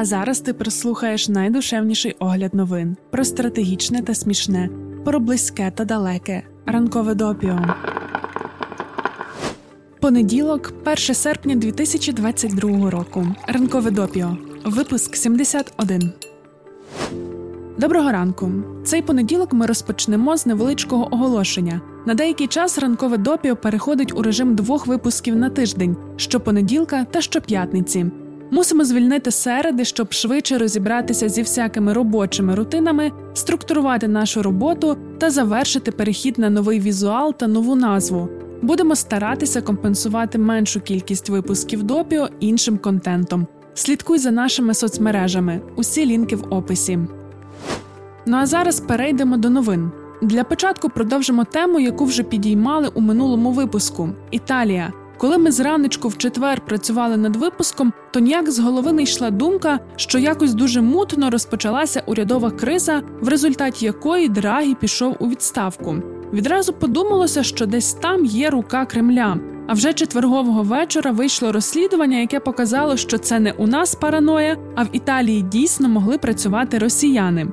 А зараз ти прослухаєш найдушевніший огляд новин про стратегічне та смішне, про близьке та далеке, ранкове допіо. Понеділок, 1 серпня 2022 року. Ранкове допіо. Випуск 71. Доброго ранку. Цей понеділок ми розпочнемо з невеличкого оголошення. На деякий час ранкове допіо переходить у режим двох випусків на тиждень щопонеділка та щоп'ятниці. Мусимо звільнити середи, щоб швидше розібратися зі всякими робочими рутинами, структурувати нашу роботу та завершити перехід на новий візуал та нову назву. Будемо старатися компенсувати меншу кількість випусків допіо іншим контентом. Слідкуй за нашими соцмережами. Усі лінки в описі. Ну а зараз перейдемо до новин. Для початку продовжимо тему, яку вже підіймали у минулому випуску: Італія. Коли ми зранечку в четвер працювали над випуском, то ніяк з голови не йшла думка, що якось дуже мутно розпочалася урядова криза, в результаті якої Драгі пішов у відставку. Відразу подумалося, що десь там є рука Кремля. А вже четвергового вечора вийшло розслідування, яке показало, що це не у нас параноя, а в Італії дійсно могли працювати росіяни.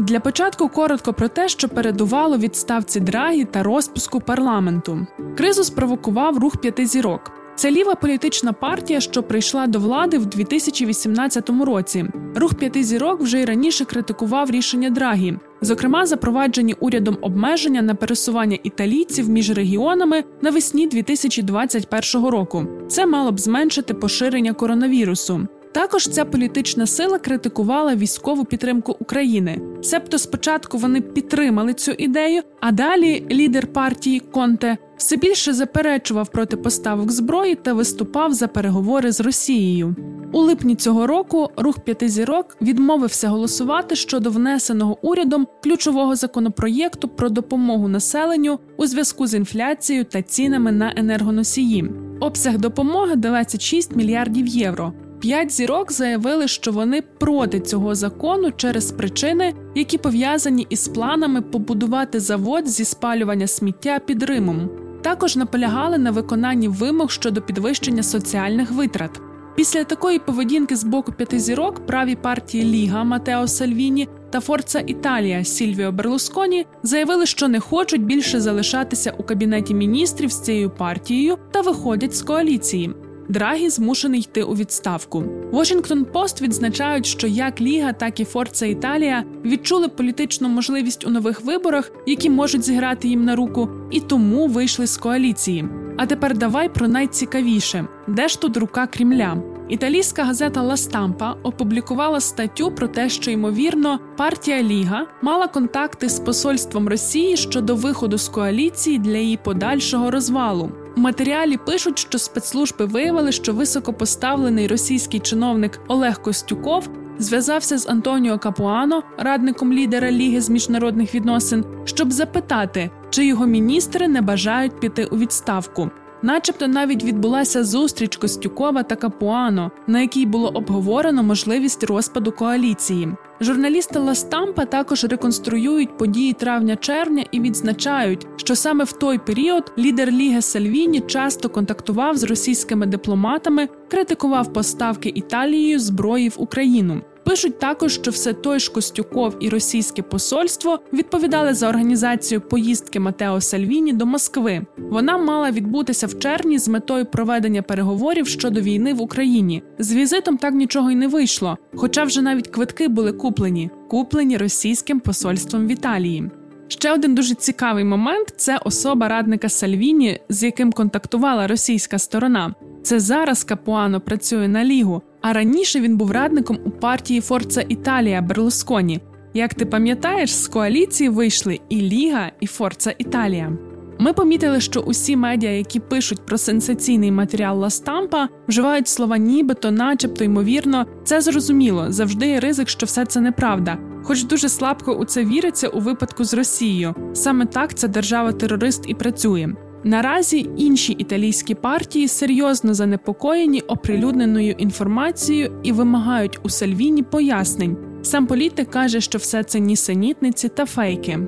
Для початку коротко про те, що передувало відставці Драгі та розпуску парламенту. Кризу спровокував рух п'яти зірок. Це ліва політична партія, що прийшла до влади в 2018 році. Рух п'яти зірок вже й раніше критикував рішення Драгі, зокрема, запроваджені урядом обмеження на пересування італійців між регіонами навесні 2021 року. Це мало б зменшити поширення коронавірусу. Також ця політична сила критикувала військову підтримку України. Себто спочатку вони підтримали цю ідею, а далі лідер партії Конте все більше заперечував проти поставок зброї та виступав за переговори з Росією. У липні цього року рух п'яти зірок відмовився голосувати щодо внесеного урядом ключового законопроєкту про допомогу населенню у зв'язку з інфляцією та цінами на енергоносії. Обсяг допомоги 26 мільярдів євро. П'ять зірок заявили, що вони проти цього закону через причини, які пов'язані із планами побудувати завод зі спалювання сміття під Римом. Також наполягали на виконанні вимог щодо підвищення соціальних витрат. Після такої поведінки з боку п'яти зірок праві партії Ліга Матео Сальвіні та Форца Італія Сільвіо Берлусконі заявили, що не хочуть більше залишатися у кабінеті міністрів з цією партією та виходять з коаліції. Драгі змушений йти у відставку. Washington Post відзначають, що як Ліга, так і Форца Італія відчули політичну можливість у нових виборах, які можуть зіграти їм на руку, і тому вийшли з коаліції. А тепер давай про найцікавіше: де ж тут рука Кремля? Італійська газета Ла Стампа опублікувала статтю про те, що ймовірно партія Ліга мала контакти з посольством Росії щодо виходу з коаліції для її подальшого розвалу. У матеріалі пишуть, що спецслужби виявили, що високопоставлений російський чиновник Олег Костюков зв'язався з Антоніо Капуано, радником лідера Ліги з міжнародних відносин, щоб запитати, чи його міністри не бажають піти у відставку. Начебто навіть відбулася зустріч Костюкова та Капуано, на якій було обговорено можливість розпаду коаліції. Журналісти Ла Стампа також реконструюють події травня-червня і відзначають, що саме в той період лідер Ліги Сальвіні часто контактував з російськими дипломатами, критикував поставки Італією зброї в Україну. Пишуть також, що все той ж Костюков і російське посольство відповідали за організацію поїздки Матео Сальвіні до Москви. Вона мала відбутися в червні з метою проведення переговорів щодо війни в Україні. З візитом так нічого й не вийшло, хоча вже навіть квитки були куплені, куплені російським посольством в Італії. Ще один дуже цікавий момент це особа радника Сальвіні, з яким контактувала російська сторона. Це зараз Капуано працює на лігу, а раніше він був радником у партії Форца Італія Берлусконі. Як ти пам'ятаєш, з коаліції вийшли і Ліга, і Форца Італія. Ми помітили, що усі медіа, які пишуть про сенсаційний матеріал Ла Стампа, вживають слова нібито, начебто, ймовірно, це зрозуміло, завжди є ризик, що все це неправда. Хоч дуже слабко у це віриться у випадку з Росією. Саме так ця держава-терорист і працює. Наразі інші італійські партії серйозно занепокоєні оприлюдненою інформацією і вимагають у Сальвіні пояснень. Сам політик каже, що все це нісенітниці та фейки.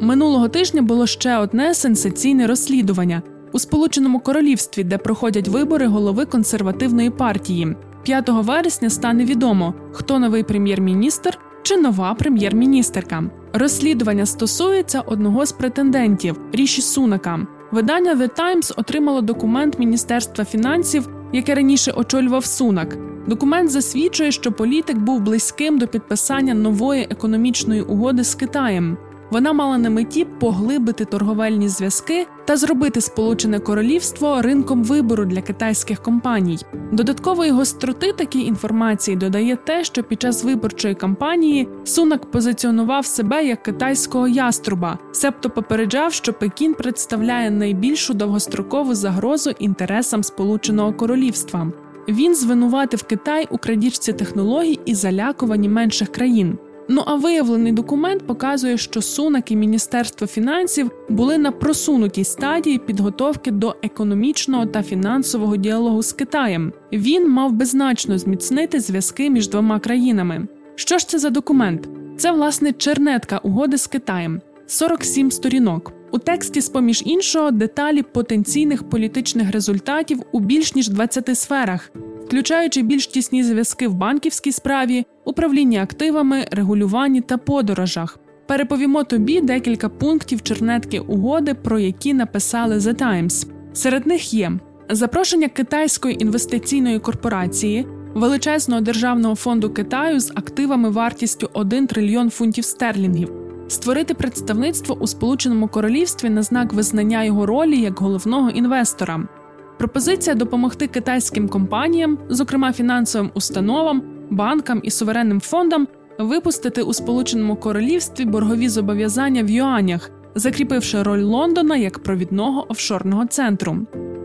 Минулого тижня було ще одне сенсаційне розслідування у Сполученому Королівстві, де проходять вибори голови консервативної партії. 5 вересня стане відомо, хто новий прем'єр-міністр чи нова прем'єр-міністерка. Розслідування стосується одного з претендентів Ріші Сунака. Видання The Times отримало документ Міністерства фінансів, яке раніше очолював Сунак. Документ засвідчує, що політик був близьким до підписання нової економічної угоди з Китаєм. Вона мала на меті поглибити торговельні зв'язки та зробити Сполучене Королівство ринком вибору для китайських компаній. Додаткової гостроти такій інформації додає те, що під час виборчої кампанії Сунак позиціонував себе як китайського яструба, себто попереджав, що Пекін представляє найбільшу довгострокову загрозу інтересам Сполученого Королівства. Він звинуватив Китай у крадіжці технологій і залякуванні менших країн. Ну а виявлений документ показує, що Сунак і Міністерство фінансів були на просунутій стадії підготовки до економічного та фінансового діалогу з Китаєм. Він мав би значно зміцнити зв'язки між двома країнами. Що ж це за документ? Це власне чернетка угоди з Китаєм, 47 сторінок. У тексті, з поміж іншого, деталі потенційних політичних результатів у більш ніж 20 сферах, включаючи більш тісні зв'язки в банківській справі, управлінні активами, регулюванні та подорожах. Переповімо тобі декілька пунктів чернетки угоди, про які написали The Times. Серед них є запрошення китайської інвестиційної корпорації, величезного державного фонду Китаю з активами вартістю 1 трильйон фунтів стерлінгів, створити представництво у Сполученому Королівстві на знак визнання його ролі як головного інвестора. Пропозиція допомогти китайським компаніям, зокрема фінансовим установам, банкам і суверенним фондам, випустити у Сполученому Королівстві боргові зобов'язання в юанях, закріпивши роль Лондона як провідного офшорного центру,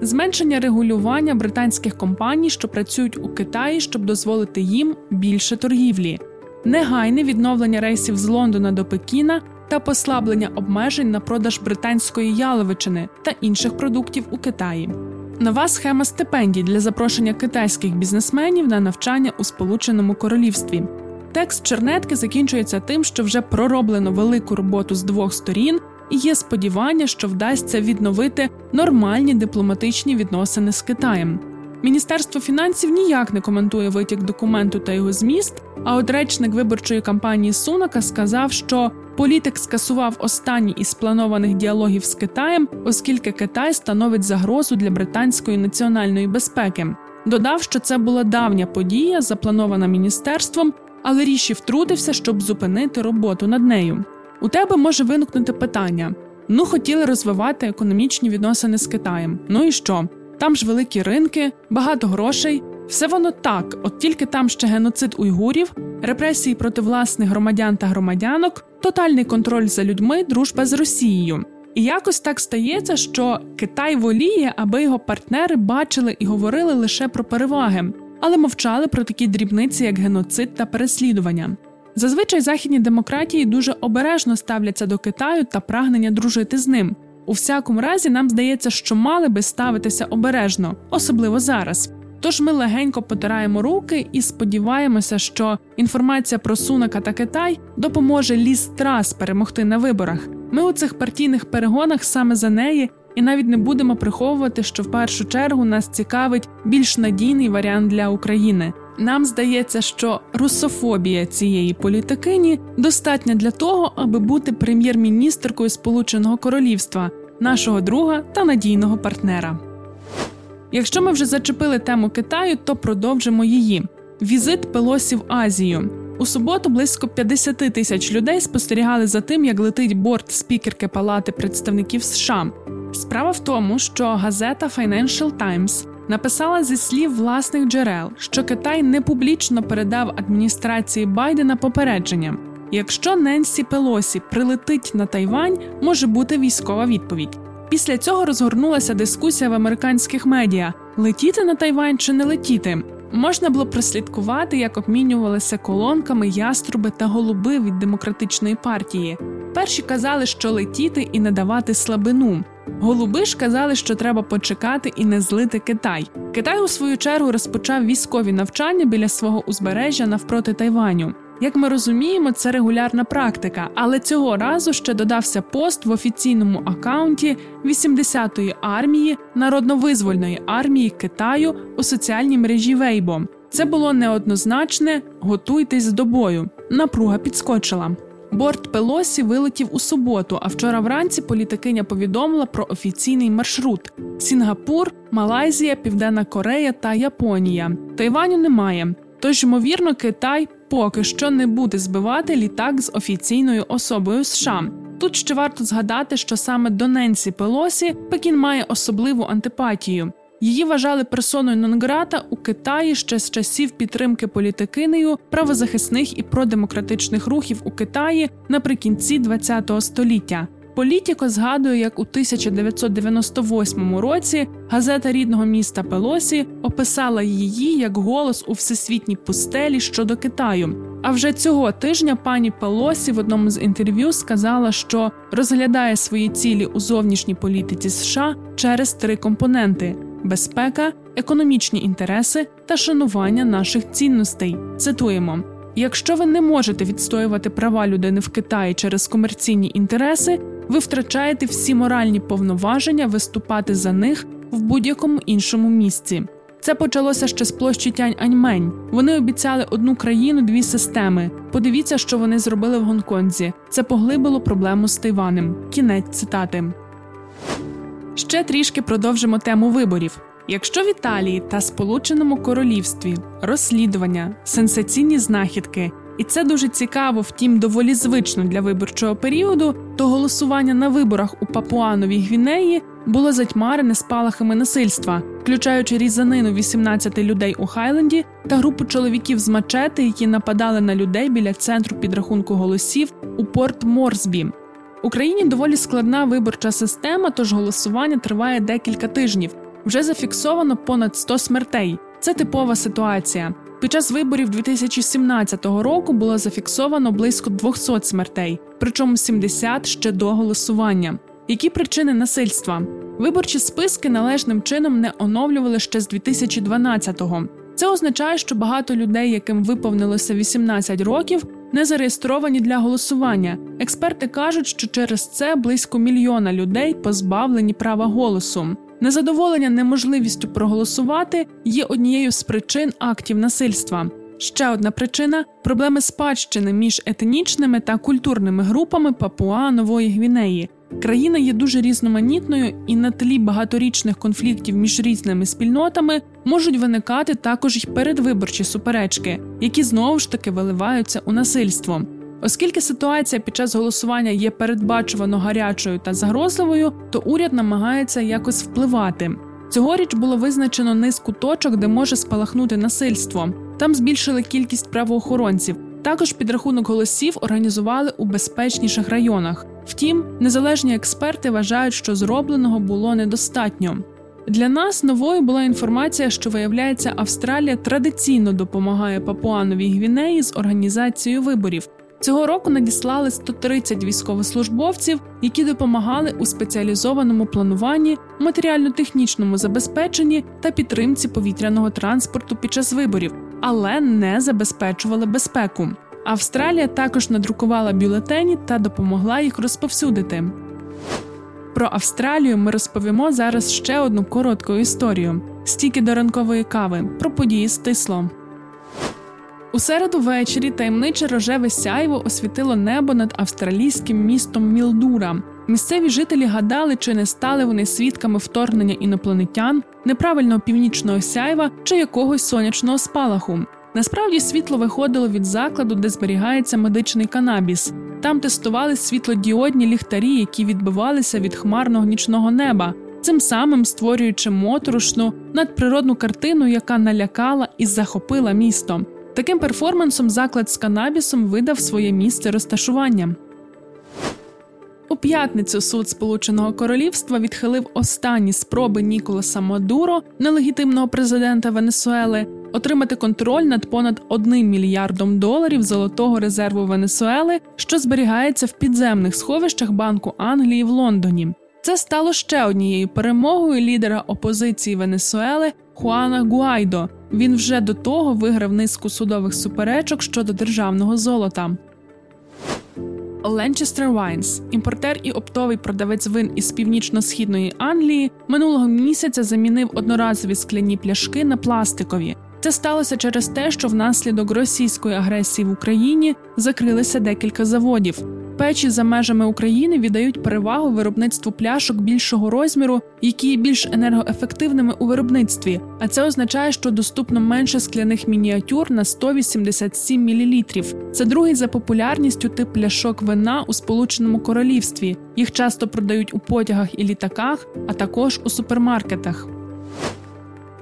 зменшення регулювання британських компаній, що працюють у Китаї, щоб дозволити їм більше торгівлі, негайне відновлення рейсів з Лондона до Пекіна. Та послаблення обмежень на продаж британської яловичини та інших продуктів у Китаї. Нова схема стипендій для запрошення китайських бізнесменів на навчання у Сполученому Королівстві. Текст чернетки закінчується тим, що вже пророблено велику роботу з двох сторін, і є сподівання, що вдасться відновити нормальні дипломатичні відносини з Китаєм. Міністерство фінансів ніяк не коментує витік документу та його зміст. А от речник виборчої кампанії Сунака сказав, що політик скасував останній із планованих діалогів з Китаєм, оскільки Китай становить загрозу для британської національної безпеки. Додав, що це була давня подія, запланована міністерством, але ріші втрутився, щоб зупинити роботу над нею. У тебе може виникнути питання: ну хотіли розвивати економічні відносини з Китаєм. Ну і що? Там ж великі ринки, багато грошей. Все воно так, от тільки там ще геноцид уйгурів, репресії проти власних громадян та громадянок, тотальний контроль за людьми, дружба з Росією. І якось так стається, що Китай воліє, аби його партнери бачили і говорили лише про переваги, але мовчали про такі дрібниці, як геноцид та переслідування. Зазвичай західні демократії дуже обережно ставляться до Китаю та прагнення дружити з ним. У всякому разі, нам здається, що мали би ставитися обережно, особливо зараз. Тож ми легенько потираємо руки і сподіваємося, що інформація про Сунака та Китай допоможе Ліз Трас перемогти на виборах. Ми у цих партійних перегонах саме за неї, і навіть не будемо приховувати, що в першу чергу нас цікавить більш надійний варіант для України. Нам здається, що русофобія цієї політикині достатня для того, аби бути прем'єр-міністркою Сполученого Королівства, нашого друга та надійного партнера. Якщо ми вже зачепили тему Китаю, то продовжимо її. Візит Пелосі в Азію. У суботу близько 50 тисяч людей спостерігали за тим, як летить борт спікерки Палати представників США. Справа в тому, що газета Financial Times написала зі слів власних джерел, що Китай не публічно передав адміністрації Байдена попередження. Якщо Ненсі Пелосі прилетить на Тайвань, може бути військова відповідь. Після цього розгорнулася дискусія в американських медіа: летіти на Тайвань чи не летіти. Можна було прослідкувати, як обмінювалися колонками яструби та голуби від демократичної партії. Перші казали, що летіти і не давати слабину. Голуби ж казали, що треба почекати і не злити Китай. Китай у свою чергу розпочав військові навчання біля свого узбережжя навпроти Тайваню. Як ми розуміємо, це регулярна практика, але цього разу ще додався пост в офіційному акаунті 80-ї армії народно-визвольної армії Китаю у соціальній мережі Weibo. Це було неоднозначне готуйтесь до бою. Напруга підскочила. Борт Пелосі вилетів у суботу, а вчора вранці політикиня повідомила про офіційний маршрут: Сінгапур, Малайзія, Південна Корея та Японія. Тайваню немає. Тож, ймовірно, Китай поки що не буде збивати літак з офіційною особою США. Тут ще варто згадати, що саме до Ненсі Пелосі Пекін має особливу антипатію. Її вважали персоною Нонграта у Китаї ще з часів підтримки політикинею правозахисних і продемократичних рухів у Китаї наприкінці ХХ століття. Політіко згадує, як у 1998 році газета рідного міста Пелосі описала її як голос у всесвітній пустелі щодо Китаю. А вже цього тижня пані Пелосі в одному з інтерв'ю сказала, що розглядає свої цілі у зовнішній політиці США через три компоненти: безпека, економічні інтереси та шанування наших цінностей. Цитуємо. Якщо ви не можете відстоювати права людини в Китаї через комерційні інтереси, ви втрачаєте всі моральні повноваження виступати за них в будь-якому іншому місці. Це почалося ще з площі Тянь Аньмень. Вони обіцяли одну країну, дві системи. Подивіться, що вони зробили в Гонконзі. Це поглибило проблему з Тайванем. Кінець цитати. Ще трішки продовжимо тему виборів. Якщо в Італії та Сполученому Королівстві розслідування, сенсаційні знахідки, і це дуже цікаво, втім доволі звично для виборчого періоду, то голосування на виборах у Папуановій Гвінеї було затьмарене спалахами насильства, включаючи різанину 18 людей у Хайленді та групу чоловіків з мачети, які нападали на людей біля центру підрахунку голосів у Порт Морсбі. Україні доволі складна виборча система, тож голосування триває декілька тижнів. Вже зафіксовано понад 100 смертей. Це типова ситуація. Під час виборів 2017 року було зафіксовано близько 200 смертей, причому 70 ще до голосування. Які причини насильства? Виборчі списки належним чином не оновлювали ще з 2012-го. Це означає, що багато людей, яким виповнилося 18 років, не зареєстровані для голосування. Експерти кажуть, що через це близько мільйона людей позбавлені права голосу. Незадоволення неможливістю проголосувати є однією з причин актів насильства. Ще одна причина проблеми спадщини між етнічними та культурними групами Папуа Нової Гвінеї. Країна є дуже різноманітною, і на тлі багаторічних конфліктів між різними спільнотами можуть виникати також й передвиборчі суперечки, які знову ж таки виливаються у насильство. Оскільки ситуація під час голосування є передбачувано гарячою та загрозливою, то уряд намагається якось впливати. Цьогоріч було визначено низку точок, де може спалахнути насильство. Там збільшили кількість правоохоронців. Також підрахунок голосів організували у безпечніших районах. Втім, незалежні експерти вважають, що зробленого було недостатньо. Для нас новою була інформація, що виявляється, Австралія традиційно допомагає Папуановій Гвінеї з організацією виборів. Цього року надіслали 130 військовослужбовців, які допомагали у спеціалізованому плануванні, матеріально-технічному забезпеченні та підтримці повітряного транспорту під час виборів, але не забезпечували безпеку. Австралія також надрукувала бюлетені та допомогла їх розповсюдити. Про Австралію ми розповімо зараз ще одну коротку історію: стільки до ранкової кави про події стисло. У середу ввечері таємниче рожеве сяйво освітило небо над австралійським містом Мілдура. Місцеві жителі гадали, чи не стали вони свідками вторгнення інопланетян, неправильного північного сяйва чи якогось сонячного спалаху. Насправді світло виходило від закладу, де зберігається медичний канабіс. Там тестували світлодіодні ліхтарі, які відбивалися від хмарного нічного неба, цим самим створюючи моторошну надприродну картину, яка налякала і захопила місто. Таким перформансом заклад з канабісом видав своє місце розташування. У п'ятницю суд Сполученого Королівства відхилив останні спроби Ніколаса Мадуро, нелегітимного президента Венесуели, отримати контроль над понад одним мільярдом доларів золотого резерву Венесуели, що зберігається в підземних сховищах Банку Англії в Лондоні. Це стало ще однією перемогою лідера опозиції Венесуели Хуана Гуайдо. Він вже до того виграв низку судових суперечок щодо державного золота. Ленчестер Wines, імпортер і оптовий продавець вин із північно-східної Англії, минулого місяця замінив одноразові скляні пляшки на пластикові. Це сталося через те, що внаслідок російської агресії в Україні закрилися декілька заводів. Печі за межами України віддають перевагу виробництву пляшок більшого розміру, які є більш енергоефективними у виробництві. А це означає, що доступно менше скляних мініатюр на 187 мл. Це другий за популярністю тип пляшок вина у Сполученому Королівстві. Їх часто продають у потягах і літаках, а також у супермаркетах.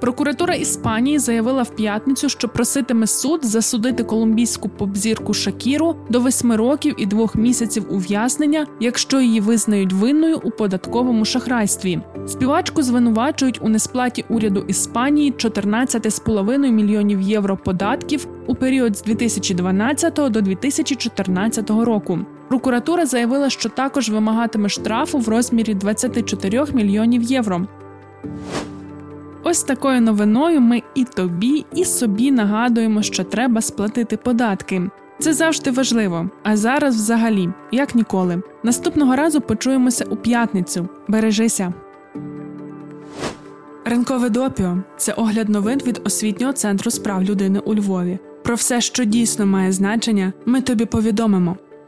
Прокуратура Іспанії заявила в п'ятницю, що проситиме суд засудити колумбійську попзірку Шакіру до восьми років і двох місяців ув'язнення, якщо її визнають винною у податковому шахрайстві. Співачку звинувачують у несплаті уряду Іспанії 14,5 мільйонів євро податків у період з 2012 до 2014 року. Прокуратура заявила, що також вимагатиме штрафу в розмірі 24 мільйонів євро. Ось такою новиною ми і тобі, і собі нагадуємо, що треба сплатити податки. Це завжди важливо. А зараз, взагалі, як ніколи. Наступного разу почуємося у п'ятницю. Бережися. Ринкове допіо це огляд новин від освітнього центру справ людини у Львові. Про все, що дійсно має значення, ми тобі повідомимо.